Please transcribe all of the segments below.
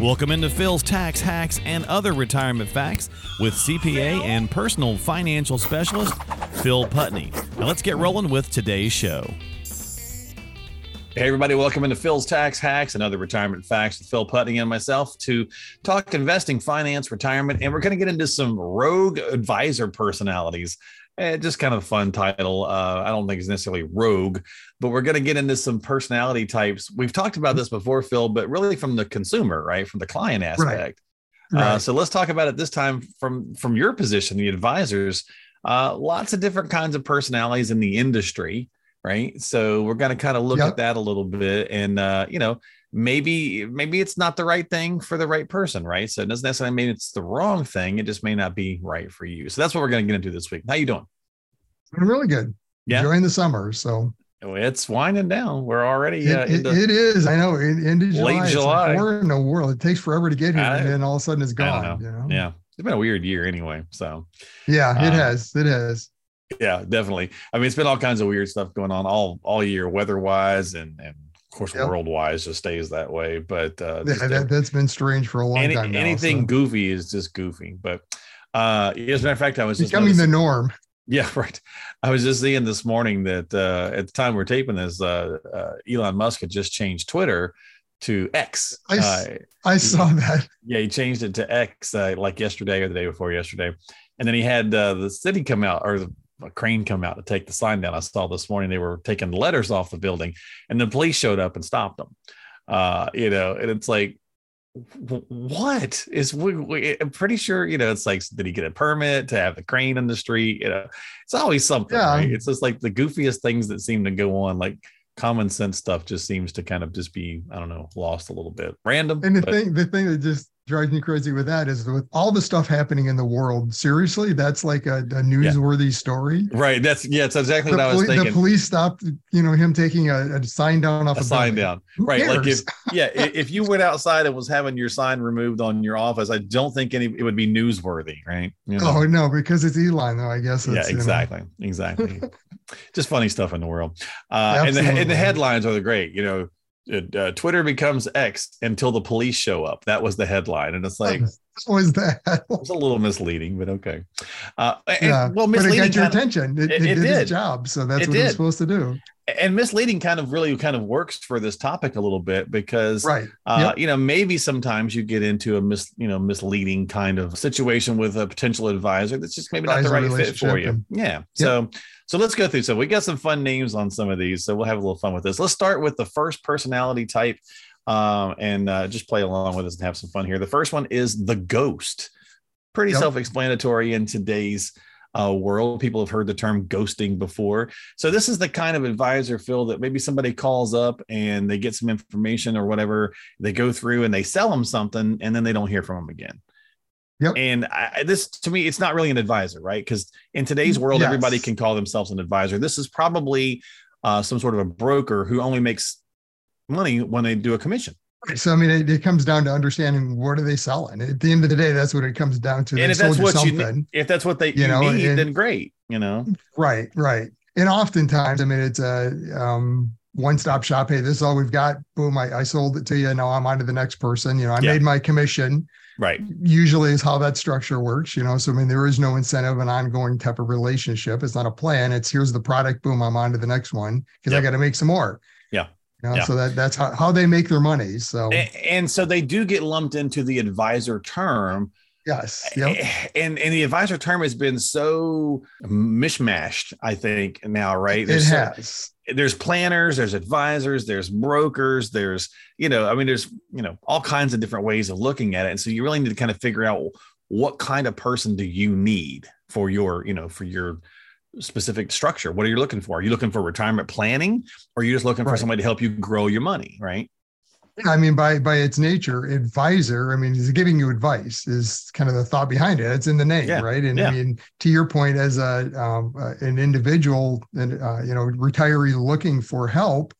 Welcome into Phil's Tax Hacks and Other Retirement Facts with CPA and personal financial specialist Phil Putney. Now let's get rolling with today's show. Hey, everybody, welcome into Phil's Tax Hacks and Other Retirement Facts with Phil Putney and myself to talk investing, finance, retirement, and we're going to get into some rogue advisor personalities. Eh, just kind of a fun title. Uh, I don't think it's necessarily rogue, but we're going to get into some personality types. We've talked about this before, Phil, but really from the consumer, right? From the client aspect. Right. Uh, so let's talk about it this time from from your position, the advisors. Uh, lots of different kinds of personalities in the industry, right? So we're going to kind of look yep. at that a little bit, and uh, you know, maybe maybe it's not the right thing for the right person, right? So it doesn't necessarily mean it's the wrong thing. It just may not be right for you. So that's what we're going to get into this week. How you doing? I'm really good. Yeah. Enjoying the summer. So oh, it's winding down. We're already uh, it, it is. I know. July. Late July. Like, where in the world? It takes forever to get here, I, and then all of a sudden it's gone. Know. You know? Yeah. It's been a weird year anyway. So yeah, it uh, has. It has. Yeah, definitely. I mean, it's been all kinds of weird stuff going on all all year, weather wise, and and of course, yep. world wise, just stays that way. But uh, yeah, that, has been strange for a long any, time. Now, anything so. goofy is just goofy. But uh, as a matter of fact, I was becoming the norm. Yeah, right. I was just seeing this morning that uh, at the time we're taping this, uh, uh, Elon Musk had just changed Twitter to X. I, uh, I saw that. Yeah, he changed it to X uh, like yesterday or the day before yesterday, and then he had uh, the city come out or the a crane come out to take the sign down. I saw this morning they were taking letters off the building, and the police showed up and stopped them. Uh, you know, and it's like, what is? We, we, I'm pretty sure you know. It's like, did he get a permit to have the crane in the street? You know, it's always something. Yeah. Right? It's just like the goofiest things that seem to go on, like common sense stuff just seems to kind of just be I don't know lost a little bit random. And the but, thing the thing that just drives me crazy with that is with all the stuff happening in the world. Seriously, that's like a, a newsworthy yeah. story. Right. That's yeah. It's exactly the what I was thinking. The police stopped, you know, him taking a, a sign down off a, a sign down. Who right. Cares? Like if yeah, if you went outside and was having your sign removed on your office, I don't think any it would be newsworthy, right? You know? Oh no, because it's Elon, though. I guess. yeah. Exactly. You know. Exactly. Just funny stuff in the world. Uh, and the and the headlines are the great. You know uh, Twitter becomes X until the police show up. That was the headline, and it's like what was that? it's a little misleading, but okay. Uh, and, yeah, well, misleading but it got your attention. It, it, it, it did its job, so that's it what did. it's supposed to do. And misleading kind of really kind of works for this topic a little bit because, right? Uh, yep. You know, maybe sometimes you get into a mis, you know, misleading kind of situation with a potential advisor that's just maybe advisor not the right fit for you. Yeah. Yep. So so let's go through. So we got some fun names on some of these. So we'll have a little fun with this. Let's start with the first personality type um, and uh, just play along with us and have some fun here. The first one is the ghost. Pretty yep. self explanatory in today's uh, world. People have heard the term ghosting before. So this is the kind of advisor, Phil, that maybe somebody calls up and they get some information or whatever. They go through and they sell them something and then they don't hear from them again. Yep. And I, this, to me, it's not really an advisor, right? Because in today's world, yes. everybody can call themselves an advisor. This is probably uh, some sort of a broker who only makes money when they do a commission. So I mean, it, it, comes down to understanding what are they selling. At the end of the day, that's what it comes down to. And they if that's what you need, if that's what they you, know, need, and, then great. You know, right, right. And oftentimes, I mean, it's a um, one-stop shop. Hey, this is all we've got. Boom, I, I sold it to you. Now I'm on to the next person. You know, I yeah. made my commission right usually is how that structure works you know so i mean there is no incentive an ongoing type of relationship it's not a plan it's here's the product boom i'm on to the next one because yep. i got to make some more yeah you know, yeah. so that that's how, how they make their money so and, and so they do get lumped into the advisor term Yes. Yep. Eh, and and the advisor term has been so mishmashed, I think, now, right? There's it has. So, there's planners, there's advisors, there's brokers, there's, you know, I mean, there's, you know, all kinds of different ways of looking at it. And so you really need to kind of figure out what kind of person do you need for your, you know, for your specific structure. What are you looking for? Are you looking for retirement planning or are you just looking right. for somebody to help you grow your money? Right. I mean, by by its nature, advisor. I mean, is giving you advice is kind of the thought behind it. It's in the name, yeah. right? And yeah. I mean, to your point, as a um, uh, an individual and uh, you know retiree looking for help,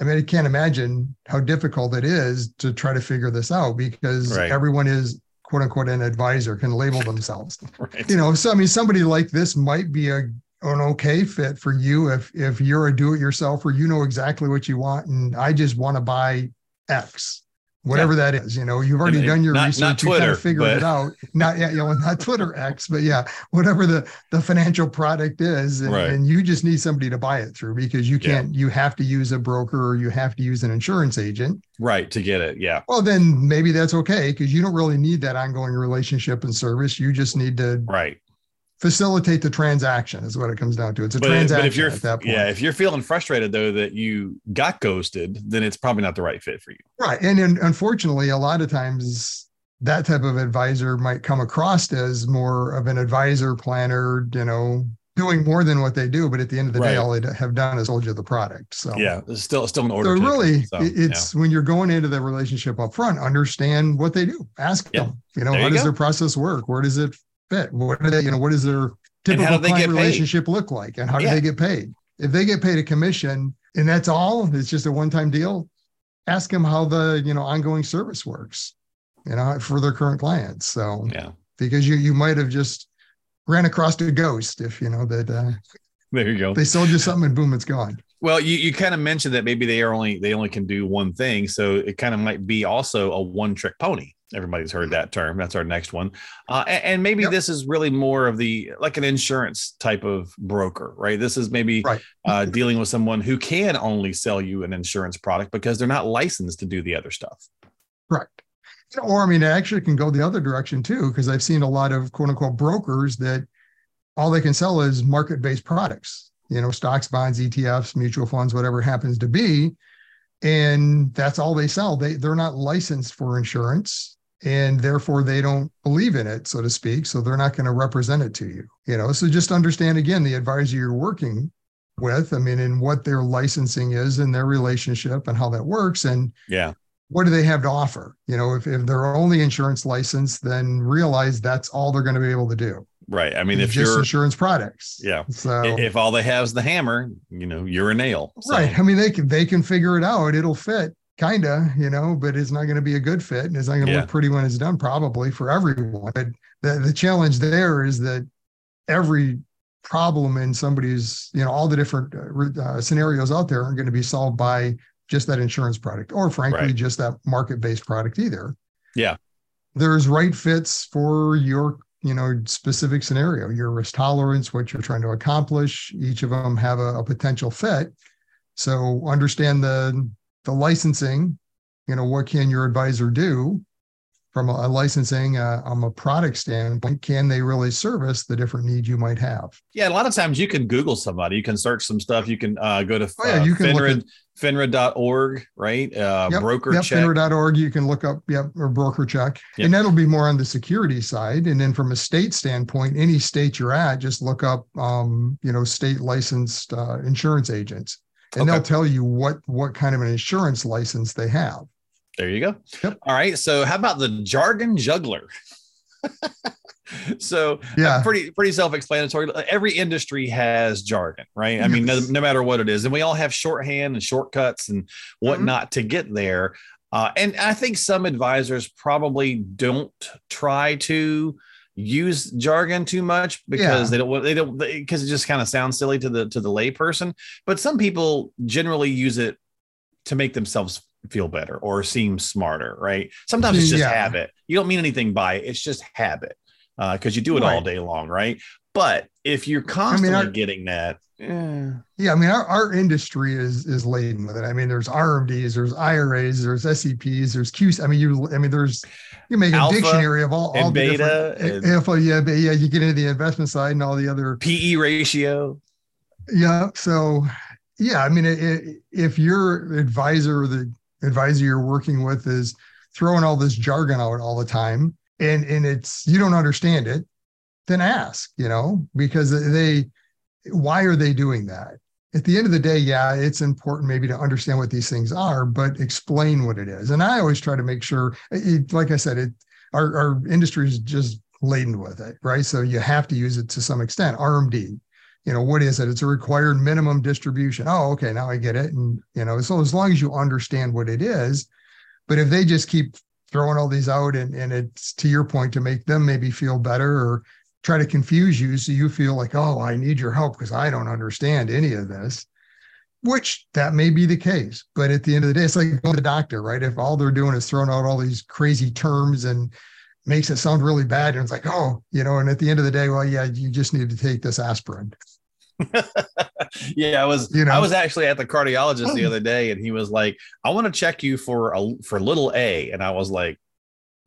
I mean, I can't imagine how difficult it is to try to figure this out because right. everyone is quote unquote an advisor can label themselves. right. You know, so I mean, somebody like this might be a an okay fit for you if if you're a do-it-yourselfer, you know exactly what you want, and I just want to buy X. whatever yeah. that is. You know, you've already I mean, done your not, research, not Twitter, you kind of figured but... it out. Not yet, you know, not Twitter X, but yeah, whatever the the financial product is, and, right. and you just need somebody to buy it through because you can't. Yeah. You have to use a broker or you have to use an insurance agent, right, to get it. Yeah. Well, then maybe that's okay because you don't really need that ongoing relationship and service. You just need to right facilitate the transaction is what it comes down to. It's a but, transaction but if you're, at that point. Yeah, if you're feeling frustrated though that you got ghosted, then it's probably not the right fit for you. Right, and, and unfortunately, a lot of times that type of advisor might come across as more of an advisor planner, you know, doing more than what they do, but at the end of the right. day, all they have done is sold you the product. So yeah, it's still still an order. So really, so, it's yeah. when you're going into the relationship up front, understand what they do. Ask yep. them, you know, there how you does go. their process work? Where does it fit? What do they, you know, what is their typical client relationship look like? And how do they get paid? If they get paid a commission and that's all, it's just a one-time deal, ask them how the, you know, ongoing service works, you know, for their current clients. So yeah, because you you might have just ran across a ghost if you know that uh there you go. They sold you something and boom, it's gone. Well, you, you kind of mentioned that maybe they are only they only can do one thing, so it kind of might be also a one trick pony. Everybody's heard that term. That's our next one, uh, and, and, maybe yep. this is really more of the like an insurance type of broker, right? This is maybe right. uh, dealing with someone who can only sell you an insurance product because they're not licensed to do the other stuff. Correct. Or I mean, it actually can go the other direction too, because I've seen a lot of quote unquote brokers that all they can sell is market based products you know, stocks, bonds, ETFs, mutual funds, whatever happens to be. And that's all they sell. They they're not licensed for insurance and therefore they don't believe in it, so to speak. So they're not going to represent it to you. You know, so just understand again the advisor you're working with. I mean, and what their licensing is and their relationship and how that works. And yeah, what do they have to offer? You know, if, if they're only insurance licensed, then realize that's all they're going to be able to do. Right. I mean, it's if just you're insurance products. Yeah. So if all they have is the hammer, you know, you're a nail. So. Right. I mean, they can they can figure it out. It'll fit, kinda, you know, but it's not going to be a good fit, and it's not going to yeah. look pretty when it's done, probably for everyone. But the the challenge there is that every problem in somebody's, you know, all the different uh, uh scenarios out there aren't going to be solved by just that insurance product, or frankly, right. just that market based product either. Yeah. There's right fits for your you know specific scenario your risk tolerance what you're trying to accomplish each of them have a, a potential fit so understand the the licensing you know what can your advisor do from a, licensing uh, um, a product standpoint? Can they really service the different needs you might have? Yeah a lot of times you can google somebody. You can search some stuff. You can uh, go to oh, yeah, you can FINRA, at, finra.org right? Uh, yep, broker yep, check finra.org you can look up yep or broker check. Yep. and that'll be more on the security side. And then from a state standpoint any state you're at just look up um, you know state licensed uh, insurance agents and okay. they'll tell you what what kind of an insurance license they have there you go. Yep. All right. So how about the jargon juggler? so yeah, pretty pretty self-explanatory. Every industry has jargon, right? I mean, no, no, matter what it is, and we all have shorthand and shortcuts and whatnot mm-hmm. to get there. Uh, and I think some advisors probably don't try to use jargon too much because yeah. they don't they don't because it just kind of sounds silly to the to the layperson. But some people generally use it to make themselves feel better or seem smarter, right? Sometimes it's just yeah. habit. You don't mean anything by it. It's just habit because uh, you do it right. all day long, right? But if you're constantly I mean, our, getting that, yeah. yeah, I mean, our, our industry is is laden with it. I mean, there's RMDs, there's IRAs, there's SEPs, there's Q. I mean, you, I mean, there's you make a Alpha dictionary of all, all the beta, different, and, yeah, yeah, you get into the investment side and all the other PE ratio. Yeah, so yeah, I mean, it, it, if your advisor, the advisor you're working with is throwing all this jargon out all the time and and it's you don't understand it then ask you know because they why are they doing that? At the end of the day yeah it's important maybe to understand what these things are but explain what it is. And i always try to make sure it, like i said it our, our industry is just laden with it right? So you have to use it to some extent. Rmd you know what is it? It's a required minimum distribution. Oh okay now i get it. And you know so as long as you understand what it is but if they just keep throwing all these out and, and it's to your point to make them maybe feel better or try to confuse you so you feel like oh i need your help because i don't understand any of this which that may be the case. But at the end of the day, it's like going to the doctor, right? If all they're doing is throwing out all these crazy terms and makes it sound really bad, and it's like, oh, you know, and at the end of the day, well, yeah, you just need to take this aspirin. yeah, I was you know? I was actually at the cardiologist the hmm. other day and he was like, I want to check you for a for little A. And I was like,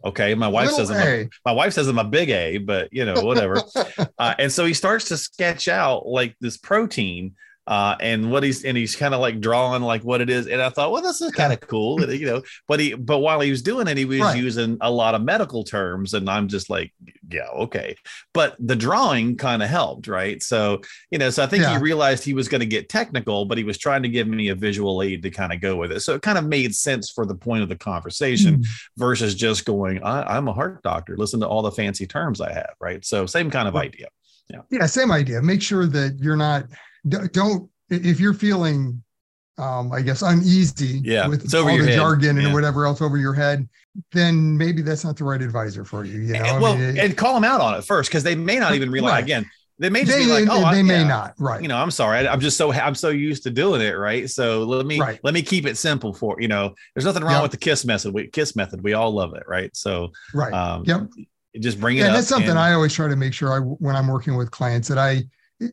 Okay, my wife Little says I'm a, my wife says I'm a big A, but you know whatever. uh, and so he starts to sketch out like this protein uh, and what he's and he's kind of like drawing like what it is. And I thought, well, this is kind of cool, you know. But he but while he was doing it, he was right. using a lot of medical terms, and I'm just like, yeah, okay. But the drawing kind of helped, right? So you know, so I think yeah. he realized he was going to get technical, but he was trying to give me a visual aid to kind of go with it. So it kind of made sense for the point of the conversation mm. versus just going, I, am a heart doctor. Listen to all the fancy terms I have, right? So same kind of idea. Yeah. Yeah, same idea. Make sure that you're not don't if you're feeling um, I guess uneasy yeah, with all the head. jargon and yeah. whatever else over your head, then maybe that's not the right advisor for you. You know, and, well, mean, it, and call them out on it first because they may not even realize. Right. Again, they may just they, be like, "Oh, they, I, may yeah. not." Right. You know, I'm sorry. I, am just so I'm so used to doing it. Right. So let me right. let me keep it simple for you know. There's nothing wrong yep. with the kiss method. We kiss method. We all love it. Right. So right. Um, yep. Just bring it. Yeah, and that's something and, I always try to make sure I when I'm working with clients that I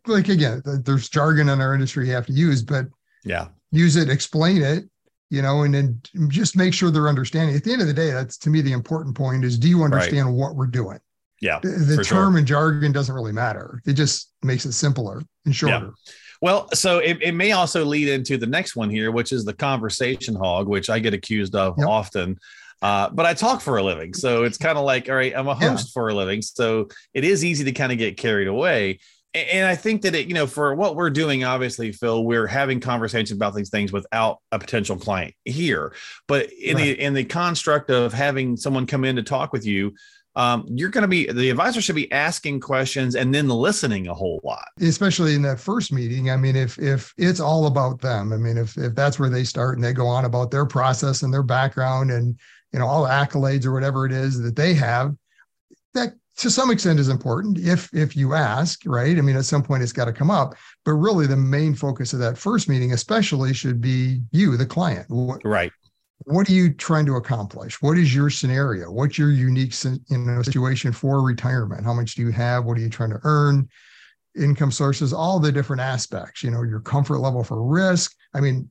like again, there's jargon in our industry you have to use, but yeah, use it, explain it, you know, and then just make sure they're understanding. At the end of the day, that's to me the important point is do you understand right. what we're doing? Yeah. The, the term sure. and jargon doesn't really matter. It just makes it simpler and shorter. Yeah. Well, so it, it may also lead into the next one here, which is the conversation hog, which I get accused of yep. often. Uh, but I talk for a living. So it's kind of like, all right, I'm a host yeah. for a living. So it is easy to kind of get carried away and I think that it, you know, for what we're doing, obviously, Phil, we're having conversations about these things without a potential client here. But in right. the in the construct of having someone come in to talk with you, um, you're going to be the advisor should be asking questions and then listening a whole lot. Especially in that first meeting. I mean, if if it's all about them, I mean, if if that's where they start and they go on about their process and their background and you know all the accolades or whatever it is that they have, that to some extent is important if if you ask right? I mean at some point it's got to come up but really the main focus of that first meeting especially should be you the client. What, right. what are you trying to accomplish? What is your scenario? What's your unique you know situation for retirement? How much do you have? What are you trying to earn? Income sources all the different aspects you know your comfort level for risk. I mean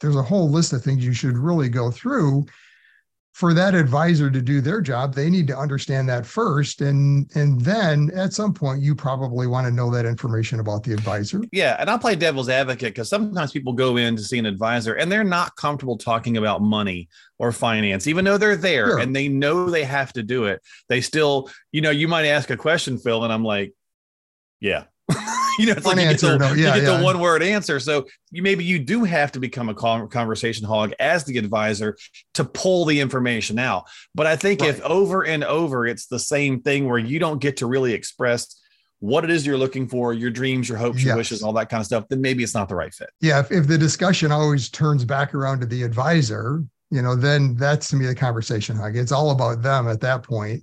there's a whole list of things you should really go through for that advisor to do their job they need to understand that first. And and then at some point you probably want to know that information about the advisor. Yeah and i'll play devil's advocate because sometimes people go in to see an advisor and they're not comfortable talking about money or finance even though they're there sure. and they know they have to do it. They still you know you might ask a question phil and i'm like yeah you know, it's one like you answer, get, the, no, yeah, you get yeah. the one word answer. So you maybe you do have to become a conversation hog as the advisor to pull the information out. But I think right. if over and over it's the same thing where you don't get to really express what it is you're looking for, your dreams, your hopes, your wishes, all that kind of stuff, then maybe it's not the right fit. Yeah. If, if the discussion always turns back around to the advisor, you know, then that's to me the conversation hog. It's all about them at that point.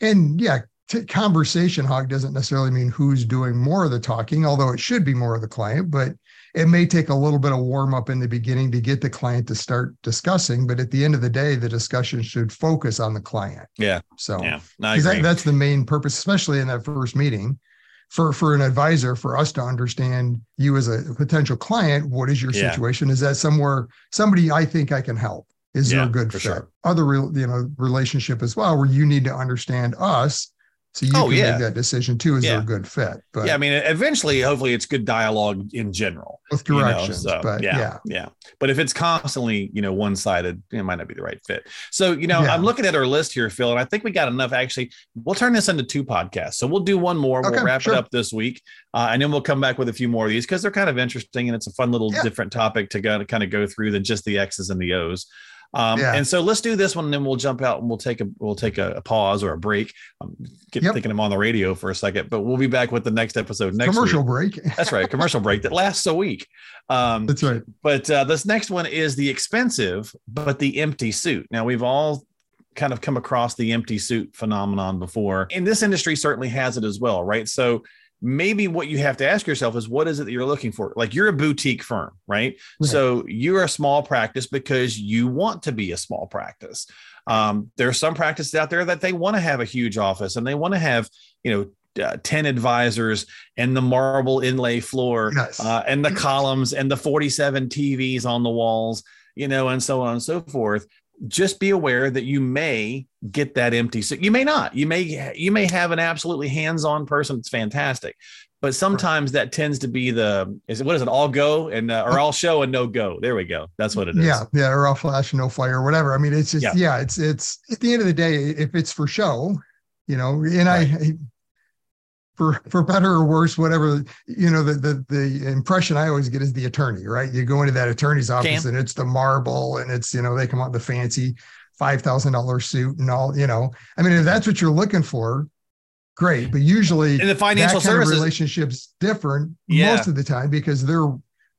And yeah, t- conversation hog doesn't necessarily mean who's doing more of the talking, although it should be more of the client, but it may take a little bit of warm up in the beginning to get the client to start discussing. But at the end of the day, the discussion should focus on the client. Yeah. So yeah, that, that's the main purpose, especially in that first meeting. For, for an advisor, for us to understand you as a potential client, what is your yeah. situation? Is that somewhere somebody I think I can help? Is yeah, there a good fit? Sure. Other you know relationship as well, where you need to understand us so you oh, can yeah. make that decision too. Is yeah. there a good fit? But yeah, I mean, eventually, hopefully, it's good dialogue in general. With directions, you know? so, but yeah, yeah, yeah. But if it's constantly, you know, one sided, it might not be the right fit. So, you know, yeah. I'm looking at our list here, Phil, and I think we got enough. Actually, we'll turn this into two podcasts. So we'll do one more. Okay, we'll wrap sure. it up this week, uh, and then we'll come back with a few more of these because they're kind of interesting and it's a fun little different topic to go to kind of go through than just the X's and the O's. Um, yeah. And so let's do this one, and then we'll jump out and we'll take a we'll take a, a pause or a break. I'm yep. thinking I'm on the radio for a second, but we'll be back with the next episode next commercial week. break. That's right, commercial break that lasts a week. Um, That's right. But uh, this next one is the expensive but the empty suit. Now we've all kind of come across the empty suit phenomenon before, and this industry certainly has it as well, right? So maybe what you have to ask yourself is what is it that you're looking for? Like you're a boutique firm, right? right. So you're a small practice because you want to be a small practice. Um, there are some practices out there that they want to have a huge office and they want to have, you know, uh, 10 advisors and the marble inlay floor yes. uh, and the columns and the 47 TVs on the walls, you know, and so on and so forth just be aware that you may get that empty so you may not. You may you may have an absolutely hands-on person that's fantastic but sometimes that tends to be the is it what is it all go and uh, or all show and no go. There we go. That's what it is. Yeah yeah or all flash and no fire or whatever. I mean it's just yeah. yeah it's it's at the end of the day if it's for show you know and right. i for for better or worse, whatever you know, the the the impression I always get is the attorney, right? You go into that attorney's office Cam. and it's the marble and it's you know they come out the fancy five thousand dollar suit and all you know. I mean, if that's what you're looking for, great. But usually, in the financial services relationships different yeah. most of the time because they're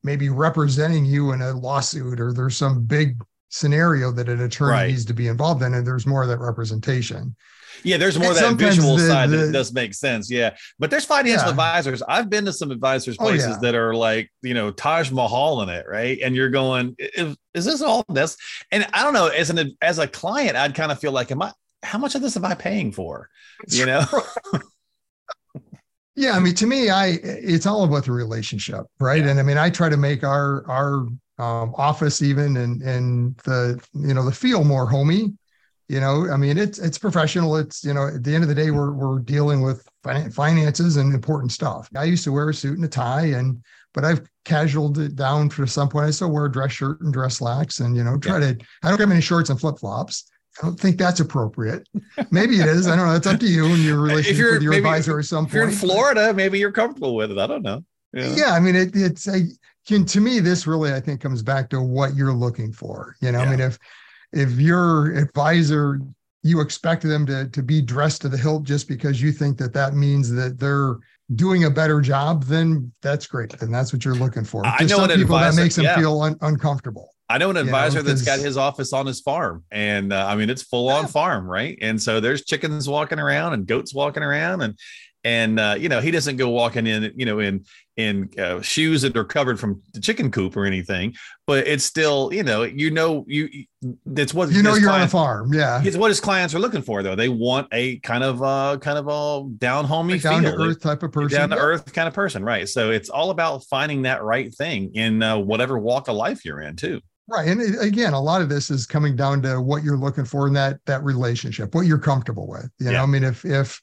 maybe representing you in a lawsuit or there's some big scenario that an attorney right. needs to be involved in, and there's more of that representation. Yeah, there's more that visual the, side the, that does make sense. Yeah. But there's financial yeah. advisors. I've been to some advisors places oh, yeah. that are like, you know, Taj Mahal in it, right? And you're going, is, is this all this? And I don't know, as an as a client, I'd kind of feel like, am I how much of this am I paying for? You know? yeah, I mean, to me, I it's all about the relationship, right? Yeah. And I mean, I try to make our our um, office even and and the you know the feel more homey you know i mean it's it's professional it's you know at the end of the day we're we're dealing with finances and important stuff i used to wear a suit and a tie and but i've casualed it down for some point i still wear a dress shirt and dress slacks and you know try yeah. to i don't have any shorts and flip-flops I don't think that's appropriate. Maybe it is. I don't know. It's up to you and your relationship with your advisor or some If you're in Florida, maybe you're comfortable with it. I don't know. Yeah, yeah I mean, it, it's a, can, to me, this really, I think, comes back to what you're looking for. You know, yeah. I mean, if if your advisor you expect them to to be dressed to the hilt just because you think that that means that they're doing a better job, then that's great. Then that's what you're looking for. I know some people advisor, that makes them yeah. feel un- uncomfortable. I know an advisor you know, that's got his office on his farm, and uh, I mean it's full on yeah. farm, right? And so there's chickens walking around and goats walking around, and and uh, you know he doesn't go walking in you know in in uh, shoes that are covered from the chicken coop or anything but it's still you know you know you that's what you know you're clients, on a farm yeah. It's what his clients are looking for though. They want a kind of uh kind of a down homey like down to earth type of person down to earth kind of person right. So it's all about finding that right thing in uh, whatever walk of life you're in too. Right. And again, a lot of this is coming down to what you're looking for in that that relationship, what you're comfortable with. You know. I mean, if if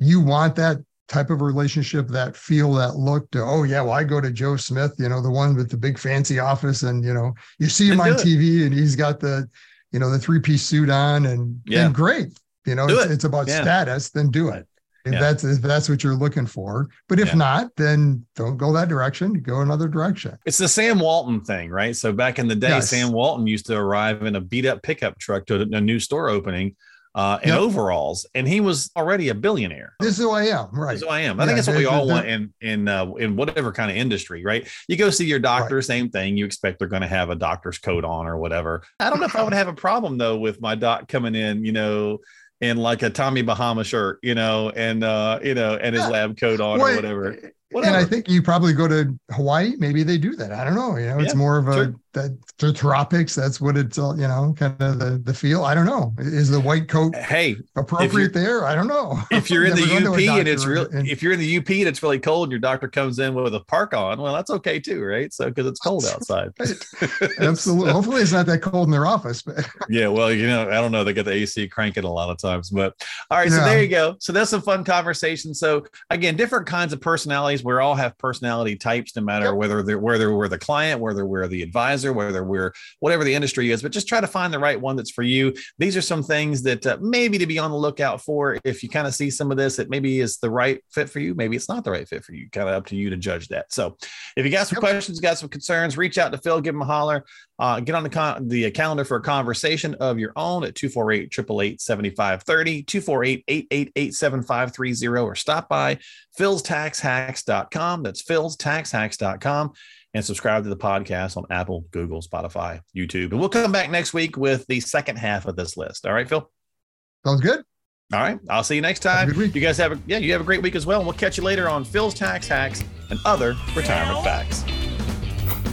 you want that type of relationship, that feel, that look to, oh yeah, well, I go to Joe Smith, you know, the one with the big fancy office, and you know, you see him on TV and he's got the, you know, the three-piece suit on and, yeah. and great. You know, it's, it. it's, about yeah. status, then do it. If yeah. that's if that's what you're looking for. But if yeah. not, then don't go that direction. Go another direction. It's the Sam Walton thing, right? So back in the day, yes. Sam Walton used to arrive in a beat up pickup truck to a new store opening uh, in yep. overalls, and he was already a billionaire. This is who I am, right? This is who I am. I yeah, think that's what we all want in in uh, in whatever kind of industry, right? You go see your doctor, right. same thing. You expect they're going to have a doctor's coat on or whatever. I don't know if I would have a problem though with my doc coming in, you know, in like a Tommy Bahama shirt, you know, and uh, you know, and his lab coat on or whatever. Whatever. And I think you probably go to Hawaii. Maybe they do that. I don't know. You know, it's yeah, more of a sure. That the tropics. That's what it's all. You know, kind of the the feel. I don't know. Is the white coat hey appropriate there? I don't know. If you're in the UP and it's real, and, if you're in the UP and it's really cold, and your doctor comes in with a park on, well, that's okay too, right? So because it's cold outside. Absolutely. Hopefully, it's not that cold in their office. But yeah, well, you know, I don't know. They get the AC cranking a lot of times, but all right. So there you go. So that's a fun conversation. So again, different kinds of personalities we all have personality types, no matter yep. whether they're whether we're the client, whether we're the advisor, whether we're whatever the industry is. But just try to find the right one that's for you. These are some things that uh, maybe to be on the lookout for. If you kind of see some of this, it maybe is the right fit for you. Maybe it's not the right fit for you. Kind of up to you to judge that. So, if you got some questions, got some concerns, reach out to Phil, give him a holler. Uh, get on the con- the calendar for a conversation of your own at 248 888 7530, 248 888 7530, or stop by philstaxhacks.com. That's philstaxhacks.com. And subscribe to the podcast on Apple, Google, Spotify, YouTube. And we'll come back next week with the second half of this list. All right, Phil? Sounds good. All right. I'll see you next time. You guys have a yeah, you have a great week as well. And we'll catch you later on Phil's tax hacks and other retirement facts.